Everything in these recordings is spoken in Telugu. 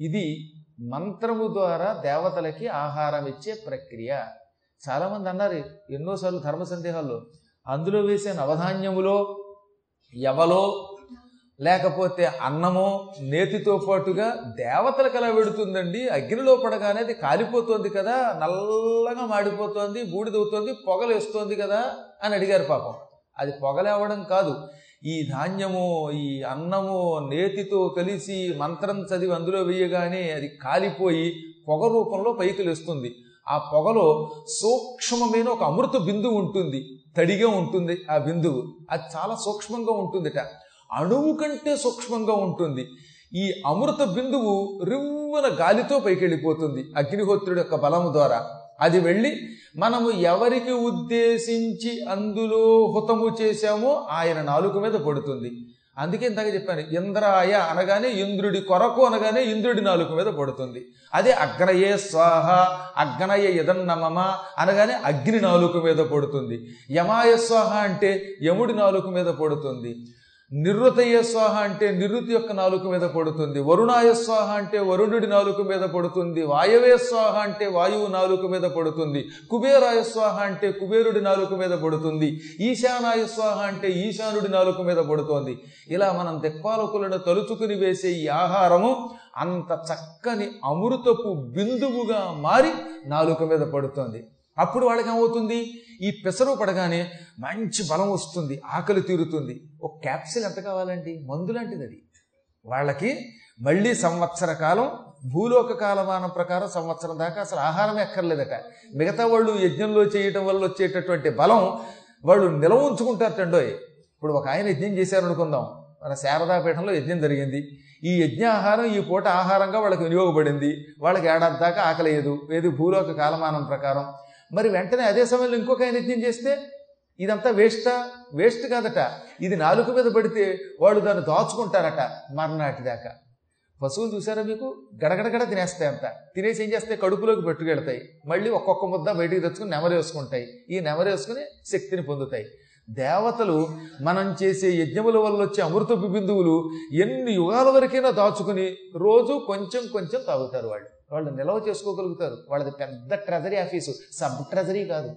ఇది మంత్రము ద్వారా దేవతలకి ఆహారం ఇచ్చే ప్రక్రియ. చాలామంది అన్నారు ఎన్నోసార్లు ధర్మ సందేహాల్లో అందులో వేసే నవధాన్యములో ఎవలో లేకపోతే అన్నమో నేతితో పాటుగా దేవతలకు ఎలా వెడుతుందండి? అగ్నిలో పడగానే అది కాలిపోతుంది కదా నల్లగా మాడిపోతోంది బూడిదవుతోంది పొగలేస్తోంది కదా అని అడిగారు పాపం. అది పొగలేవడం కాదు ఈ ధాన్యము ఈ అన్నము నేతితో కలిసి మంత్రం చదివి అందులో వేయగానే అది కాలిపోయి పొగ రూపంలో పైకి లేస్తుంది. ఆ పొగలో సూక్ష్మమైన ఒక అమృత బిందువు ఉంటుంది. తడిగా ఉంటుంది ఆ బిందువు. అది చాలా సూక్ష్మంగా ఉంటుందిట. అణువు కంటే సూక్ష్మంగా ఉంటుంది. ఈ అమృత బిందువు రివ్వన గాలితో పైకి వెళ్ళిపోతుంది అగ్నిహోత్రుడి యొక్క బలము ద్వారా. అది వెళ్ళి మనము ఎవరికి ఉద్దేశించి అందులో హుతము చేశామో ఆయన నాలుక మీద పడుతుంది. అందుకే ఇందాక చెప్పాను ఇంద్రాయ అనగానే ఇంద్రుడి కొరకు అనగానే ఇంద్రుడి నాలుక మీద పడుతుంది. అదే అగ్నయే స్వాహ అగ్నయ యదన్నమమ అనగానే అగ్ని నాలుక మీద పడుతుంది. యమాయ స్వాహ అంటే యముడి నాలుక మీద పడుతుంది. నిరుతయ స్వాహ అంటే నిరుతి యొక్క నాలుక మీద పడుతుంది. వరుణాయ స్వాహ అంటే వరుణుడి నాలుక మీద పడుతుంది. వాయవే స్వాహ అంటే వాయువు నాలుక మీద పడుతుంది. కుబేరాయ స్వాహ అంటే కుబేరుడి నాలుక మీద పడుతుంది. ఈశానాయ స్వాహ అంటే ఈశానుడి నాలుక మీద పడుతోంది. ఇలా మనం దిక్పాలకులను తలుచుకుని వేసే ఈ ఆహారము అంత చక్కని అమృతపు బిందువుగా మారి నాలుక మీద పడుతోంది. అప్పుడు వాళ్ళకి ఏమవుతుంది ఈ పెసరు పడగానే మంచి బలం వస్తుంది ఆకలి తీరుతుంది. ఒక క్యాప్సిల్ ఎంత కావాలండి? మందు లాంటిది అది వాళ్ళకి మళ్ళీ సంవత్సర కాలం భూలోక కాలమానం ప్రకారం సంవత్సరం దాకా అసలు ఆహారం ఎక్కర్లేదట. మిగతా వాళ్ళు యజ్ఞంలో చేయటం వల్ల వచ్చేటటువంటి బలం వాళ్ళు నిలవ ఉంచుకుంటారటండో ఇప్పుడు ఒక ఆయన యజ్ఞం చేశారనుకుందాం. మన శారదాపీఠంలో యజ్ఞం జరిగింది. ఈ యజ్ఞ ఆహారం ఈ పూట ఆహారంగా వాళ్ళకి వినియోగపడింది. వాళ్ళకి ఏడాది దాకా ఆకలేదు ఏది భూలోక కాలమానం ప్రకారం. మరి వెంటనే అదే సమయంలో ఇంకొక ఆయన యజ్ఞం చేస్తే ఇదంతా వేస్టా? వేస్ట్ కాదట. ఇది నాలుగు మీద పడితే వాళ్ళు దాన్ని దాచుకుంటారట మర్నాటి దాకా. పశువులు చూసారా మీకు? గడగడగడ తినేస్తాయి అంత. తినేసి ఏం చేస్తాయి? కడుపులోకి పెట్టుకెళ్తాయి. మళ్ళీ ఒక్కొక్క ముద్ద బయటికి తెచ్చుకుని నెమరేసుకుంటాయి ఈ నెమరేసుకుని శక్తిని పొందుతాయి. దేవతలు మనం చేసే యజ్ఞముల వల్ల వచ్చే అమృతపు బిందువులు ఎన్ని యుగాల వరకైనా దాచుకుని రోజు కొంచెం కొంచెం తాగుతారు వాళ్ళు. వాళ్ళు నిల్వ చేసుకోగలుగుతారు. వాళ్ళది పెద్ద ట్రెజరీ ఆఫీసు సబ్ ట్రెజరీ కాదు.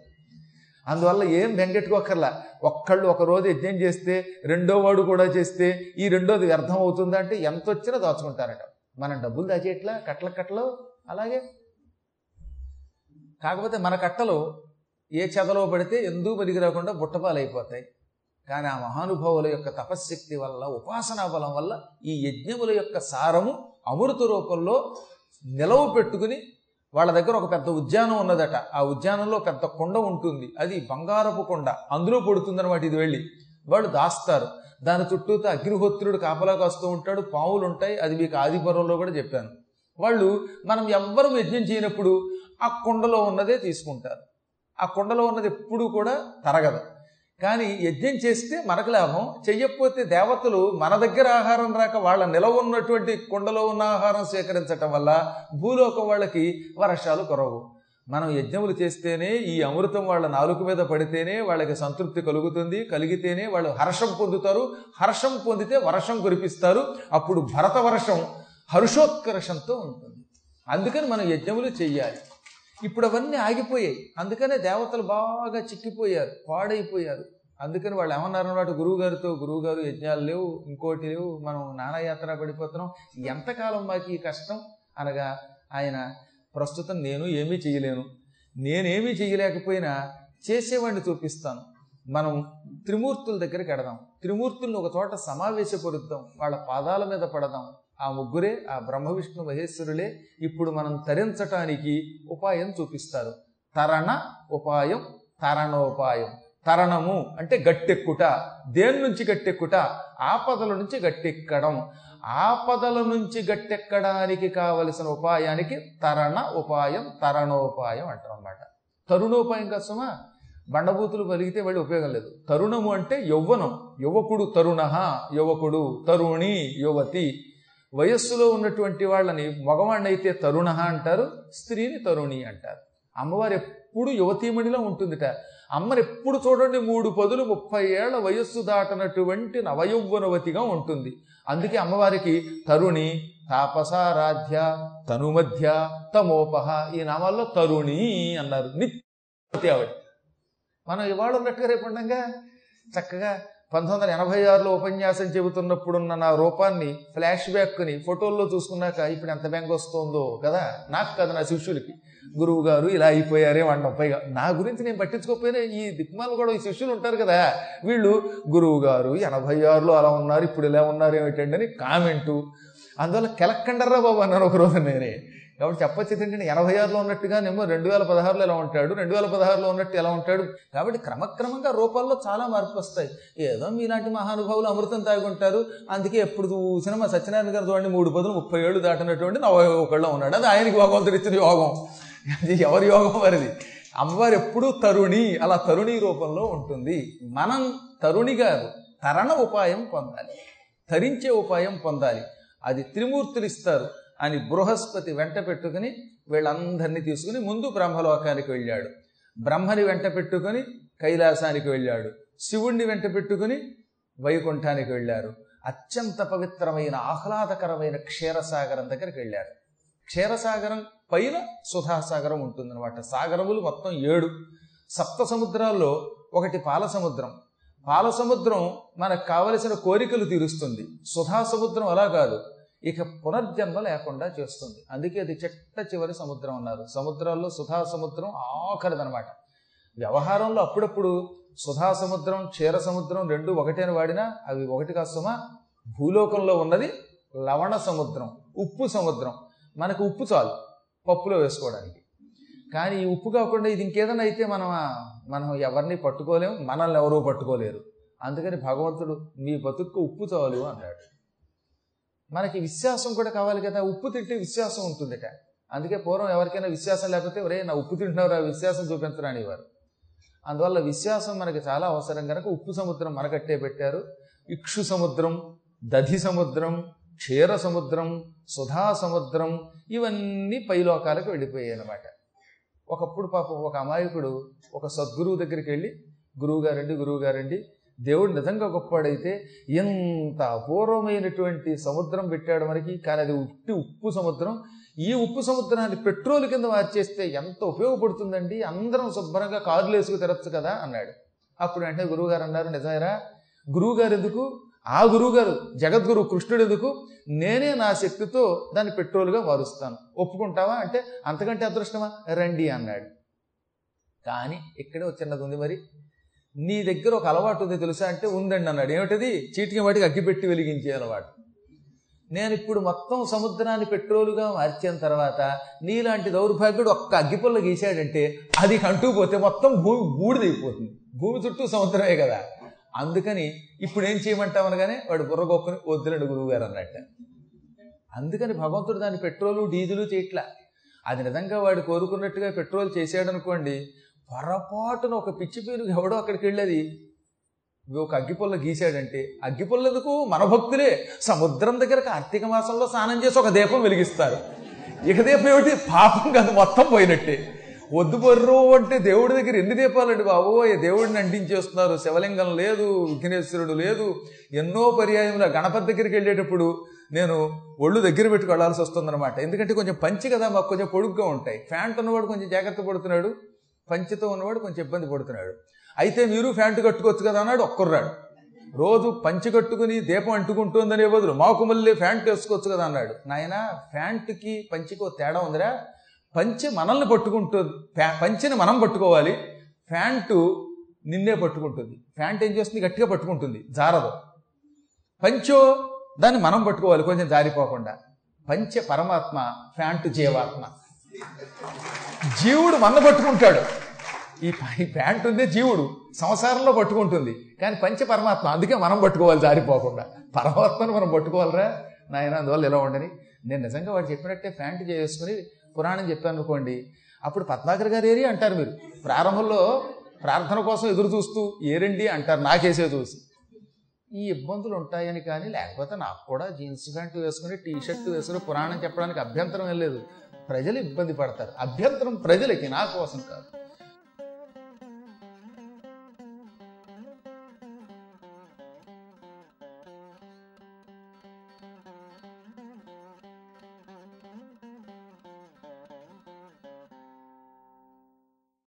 అందువల్ల ఏం బెంగెట్టుకోకర్లా ఒక్కళ్ళు ఒక రోజు యజ్ఞం చేస్తే రెండో వాడు కూడా చేస్తే ఈ రెండోది వ్యర్థం అవుతుందా అంటే ఎంత వచ్చినా దాచుకుంటారట. మనం డబ్బులు దాచేట్లా కట్టల కట్టలు అలాగే. కాకపోతే మన కట్టలు ఏ చెదలో పడితే ఎందుకు పనికి రాకుండా బుట్టపాలైపోతాయి. కానీ ఆ మహానుభావుల యొక్క తపశ్శక్తి వల్ల ఉపాసనా బలం వల్ల ఈ యజ్ఞముల యొక్క సారము అమృత రూపంలో నిలవ పెట్టుకుని వాళ్ళ దగ్గర ఒక పెద్ద ఉద్యానం ఉన్నదట. ఆ ఉద్యానంలో పెద్ద కొండ ఉంటుంది. అది బంగారపు కొండ. అందులో పడుతుందన్నమాట ఇది వెళ్ళి. వాళ్ళు దాస్తారు. దాని చుట్టూతో అగ్నిహోత్రుడు కాపలా కాస్తూ ఉంటాడు. పావులు ఉంటాయి అది మీకు ఆదిపర్వంలో కూడా చెప్పాను. వాళ్ళు మనం ఎవ్వరూ యజ్ఞం చేయనప్పుడు ఆ కొండలో ఉన్నదే తీసుకుంటారు. ఆ కొండలో ఉన్నది ఎప్పుడు కూడా తరగదు. కానీ యజ్ఞం చేస్తే మనకు లాభం చెయ్యకపోతే దేవతలు మన దగ్గర ఆహారం రాక వాళ్ళ నిలవ ఉన్నటువంటి కొండలో ఉన్న ఆహారం స్వీకరించటం వల్ల భూలోకం వాళ్ళకి వర్షాలు కురవు. మనం యజ్ఞములు చేస్తేనే ఈ అమృతం వాళ్ళ నాలుక మీద పడితేనే వాళ్ళకి సంతృప్తి కలుగుతుంది కలిగితేనే వాళ్ళు హర్షం పొందుతారు. హర్షం పొందితే వర్షం కురిపిస్తారు. అప్పుడు భరత వర్షం హర్షోత్కర్షంతో ఉంటుంది. అందుకని మనం యజ్ఞములు చెయ్యాలి. ఇప్పుడు అవన్నీ ఆగిపోయాయి. అందుకనే దేవతలు బాగా చిక్కిపోయారు పాడైపోయారు. అందుకని వాళ్ళు ఏమన్నారు అన్నమాట గురువు గారితో గురువు గారు యజ్ఞాలు లేవు ఇంకోటి లేవు మనం నానాయాత్ర పడిపోతున్నాం ఎంతకాలం మాకు ఈ కష్టం? అనగా ఆయన ప్రస్తుతం నేను ఏమీ చేయలేను నేనేమీ చేయలేకపోయినా చేసేవాడిని చూపిస్తాను. మనం త్రిమూర్తుల దగ్గరికి ఎడదాం త్రిమూర్తుల్ని ఒక చోట సమావేశపరుద్దాం. వాళ్ళ పాదాల మీద పడదాం. ఆ ముగ్గురే ఆ బ్రహ్మ విష్ణు మహేశ్వరులే ఇప్పుడు మనం తరించటానికి ఉపాయం చూపిస్తారు. తరణ ఉపాయం తరణోపాయం. తరణము అంటే గట్టెక్కుట. దేని నుంచి గట్టెక్కుట? ఆపదల నుంచి గట్టెక్కడం. ఆపదల నుంచి గట్టెక్కడానికి కావలసిన ఉపాయానికి తరణ ఉపాయం తరణోపాయం అంటాం అన్నమాట. తరుణోపాయం కోసమా? బండబూతులు పలిగితే వాళ్ళు ఉపయోగం లేదు. తరుణము అంటే యౌవనం. యువకుడు తరుణ యువకుడు తరుణి యువతి. వయస్సులో ఉన్నటువంటి వాళ్ళని మగవాణ్ణైతే తరుణ అంటారు స్త్రీని తరుణి అంటారు. అమ్మవారు ఎప్పుడు యువతీమణిలో ఉంటుందిట. అమ్మని ఎప్పుడు చూడండి మూడు పదులు ముప్పై ఏళ్ళ వయస్సు దాటనటువంటి నవయౌవనవతిగా ఉంటుంది. అందుకే అమ్మవారికి తరుణి తాపసారాధ్య తనుమధ్య తమోపహ ఈ నామాల్లో తరుణి అన్నారు. నిత్య ఆవిడ. మనం ఇవాళ ఉన్నట్టుగా రేపు ఉండగా చక్కగా పంతొమ్మిది వందల ఎనభై ఆరులో ఉపన్యాసం చెబుతున్నప్పుడున్న నా రూపాన్ని ఫ్లాష్ బ్యాక్ని ఫోటోల్లో చూసుకున్నాక ఇప్పుడు ఎంత బెంగ వస్తుందో కదా నాకు కదా నా శిష్యులకి. గురువు గారు ఇలా అయిపోయారే వండం పైగా నా గురించి నేను పట్టించుకోకపోయినా ఈ దిక్మాలు కూడా ఈ శిష్యులు ఉంటారు కదా. వీళ్ళు గురువు గారు ఎనభై ఆరులో అలా ఉన్నారు ఇప్పుడు ఇలా ఉన్నారు ఏమిటండి? అని కామెంటు. అందువల్ల కెలక్కండర్రా బాబు అన్నాను ఒకరోజు నేనే. కాబట్టి చెప్పచ్చు ఏంటంటే ఎనభై ఆరులో ఉన్నట్టుగానేమో రెండు వేల పదహారులో ఎలా ఉంటాడు? రెండు వేల పదహారులో ఉన్నట్టు ఎలా ఉంటాడు? కాబట్టి క్రమక్రమంగా రూపాల్లో చాలా మార్పు వస్తాయి. ఏదో మీలాంటి మహానుభావులు అమృతం తాగుంటారు అందుకే ఎప్పుడు చూసినా మా సత్యనారాయణ గారు చూడండి మూడు పదులు ముప్పై ఏళ్ళు దాటినటువంటి నలభై ఒకళ్ళు ఉన్నాడు. అది ఆయనకి భగవంతుడు ఇచ్చిన యోగం. అది ఎవరి యోగం వారిది? అమ్మవారు ఎప్పుడూ తరుణి అలా తరుణి రూపంలో ఉంటుంది. మనం తరుణి గారు తరణ ఉపాయం పొందాలి. తరించే ఉపాయం పొందాలి. అది త్రిమూర్తులు ఇస్తారు. అని బృహస్పతి వెంట పెట్టుకుని వీళ్ళందరినీ తీసుకుని ముందు బ్రహ్మలోకానికి వెళ్ళాడు. బ్రహ్మని వెంట పెట్టుకుని కైలాసానికి వెళ్ళాడు. శివుణ్ణి వెంట పెట్టుకుని వైకుంఠానికి వెళ్ళారు. అత్యంత పవిత్రమైన ఆహ్లాదకరమైన క్షీరసాగరం దగ్గరికి వెళ్ళారు. క్షీరసాగరం పైన సుధాసాగరం ఉంటుందన్నమాట. సాగరములు మొత్తం ఏడు. సప్త సముద్రాల్లో ఒకటి పాల సముద్రం పాల సముద్రం మనకు కావలసిన కోరికలు తీరుస్తుంది. సుధా సముద్రం అలా కాదు. ఇక పునర్జన్మ లేకుండా చేస్తుంది. అందుకే అది చెట్ట చివరి సముద్రం అన్నారు. సముద్రాల్లో సుధా సముద్రం ఆఖరిదనమాట. వ్యవహారంలో అప్పుడప్పుడు సుధా సముద్రం క్షీర సముద్రం రెండు ఒకటేని వాడినా అవి ఒకటి కాస్తమా భూలోకంలో ఉన్నది లవణ సముద్రం ఉప్పు సముద్రం. మనకు ఉప్పు చాలు పప్పులో వేసుకోవడానికి. కానీ ఉప్పు కాకుండా ఇది ఇంకేదైనా అయితే మనం మనం ఎవరిని పట్టుకోలేము మనల్ని ఎవరూ పట్టుకోలేరు. అందుకని భగవంతుడు మీ బతుక్కు ఉప్పు చాలు అన్నాడు. మనకి విశ్వాసం కూడా కావాలి కదా. ఉప్పు తింటే విశ్వాసం ఉంటుందట. అందుకే పూర్వం ఎవరికైనా విశ్వాసం లేకపోతే ఒరే నా ఉప్పు ఆ విశ్వాసం చూపించరా అనేవారు. అందువల్ల విశ్వాసం మనకి చాలా అవసరం కనుక ఉప్పు సముద్రం మనకట్టే పెట్టారు. ఇక్షు సముద్రం దధి సముద్రం క్షీర సముద్రం సుధా సముద్రం ఇవన్నీ పైలోకాలకు వెళ్ళిపోయాయి అనమాట ఒకప్పుడు పాపం ఒక అమాయకుడు ఒక సద్గురువు దగ్గరికి వెళ్ళి గురువు గారండి గురువు గారండి దేవుడు నిజంగా గొప్పవాడైతే ఎంత అపూర్వమైనటువంటి సముద్రం పెట్టాడు మనకి. కానీ అది ఉట్టి ఉప్పు సముద్రం. ఈ ఉప్పు సముద్రాన్ని పెట్రోల్ కింద మార్చేస్తే ఎంత ఉపయోగపడుతుందండి? అందరం శుభ్రంగా కార్లు వేసుకు తెరచ్చు కదా అన్నాడు. అప్పుడు వెంటనే గురువుగారు అన్నారు నిజమేరా గురువుగారు ఎందుకు? ఆ గురువుగారు జగద్గురు కృష్ణుడు ఎందుకు? నేనే నా శక్తితో దాన్ని పెట్రోల్గా మారుస్తాను. ఒప్పుకుంటావా? అంటే అంతకంటే అదృష్టమా? రండి అన్నాడు. కానీ ఇక్కడే ఒక చిన్నది ఉంది మరి. నీ దగ్గర ఒక అలవాటు ఉంది తెలుసా అంటే ఉందండి అన్నాడు. ఏమిటది? చీటికి వాటికి అగ్గిపెట్టి వెలిగించే అలవాటు. నేను ఇప్పుడు మొత్తం సముద్రాన్ని పెట్రోలుగా మార్చిన తర్వాత నీలాంటి దౌర్భాగ్యుడు ఒక్క అగ్గిపుల్ల గీశాడంటే అది కంటుకుపోతే మొత్తం భూమి బూడిదైపోతుంది భూమి చుట్టూ సముద్రమే కదా. అందుకని ఇప్పుడు ఏం చేయమంటావు అనగానే వాడు బుర్రగొక్కుని వద్దులండి గురువు గారు అన్నట్ట. అందుకని భగవంతుడు దాని పెట్రోలు డీజిలు చేయట్లా. అది నిజంగా వాడు కోరుకున్నట్టుగా పెట్రోల్ చేసాడనుకోండి పొరపాటున ఒక పిచ్చి పేరు ఎవడో అక్కడికి వెళ్ళేది? ఒక అగ్గిపుల్ల గీశాడంటే అగ్గిపుల్ల ఎందుకు మన భక్తులే. సముద్రం దగ్గర కార్తీక మాసంలో స్నానం చేసి ఒక దీపం వెలిగిస్తారు. ఇక దీపం ఏమిటి? పాపం కాదు మొత్తం పోయినట్టే. వద్దు బొర్రు అంటే దేవుడి దగ్గర ఎన్ని దీపాలండి బాబు? దేవుడిని అంటించేస్తున్నారు. శివలింగం లేదు విఘ్నేశ్వరుడు లేదు. ఎన్నో పర్యాయంలో గణపతి దగ్గరికి వెళ్ళేటప్పుడు నేను ఒళ్ళు దగ్గర పెట్టుకు వెళ్ళాల్సి వస్తుందన్నమాట. ఎందుకంటే కొంచెం పంచి కదా మాకు కొంచెం పొడుగ్గా ఉంటాయి. ఫ్యాంట్ ఉన్నవాడు కొంచెం జాగ్రత్త పడుతున్నాడు. పంచితో ఉన్నవాడు కొంచెం ఇబ్బంది పడుతున్నాడు. అయితే మీరు ఫ్యాంట్ కట్టుకోవచ్చు కదా అన్నాడు ఒక్కర్రాడు. రోజు పంచి కట్టుకుని దీపం అంటుకుంటుందనే బదులు మాకు మళ్ళీ ఫ్యాంట్ వేసుకోవచ్చు కదా అన్నాడు. నాయన ఫ్యాంట్కి పంచికో తేడా ఉందిరా. పంచి మనల్ని పట్టుకుంటుంది. పంచిని మనం పట్టుకోవాలి. ఫ్యాంటు నిన్నే పట్టుకుంటుంది. ఫ్యాంట్ ఏం చేస్తుంది? గట్టిగా పట్టుకుంటుంది. జారదు. పంచో దాన్ని మనం పట్టుకోవాలి. కొంచెం జారిపోకుండా. పంచ పరమాత్మ ఫ్యాంటు జీవాత్మ. జీవుడు మన పట్టుకుంటాడు. ఈ ప్యాంట్ ఉంది జీవుడు. సంసారంలో పట్టుకుంటుంది. కానీ పంచ పరమాత్మ అందుకే మనం పట్టుకోవాలి జారిపోకుండా. పరమాత్మను మనం పట్టుకోవాలిరా. నాయన అందువల్ల ఇలా ఉండని. నేను నిజంగా వాడు చెప్పినట్టే ప్యాంట్ చేసుకుని పురాణం చెప్పాను అనుకోండి. అప్పుడు పద్మాకర్ గారు ఏరి అంటారు మీరు. ప్రారంభంలో ప్రార్థన కోసం ఎదురు చూస్తూ ఏరండి అంటారు నాకేసే చూసి. ఈ ఇబ్బందులు ఉంటాయని కానీ లేకపోతే నాకు కూడా జీన్స్ ప్యాంట్ వేసుకుని టీ షర్ట్ వేసుకుని పురాణం చెప్పడానికి అభ్యంతరం ఏం లేదు. ప్రజలు ఇబ్బంది పడతారు. అభ్యంతరం ప్రజలకి నా కోసం కాదు.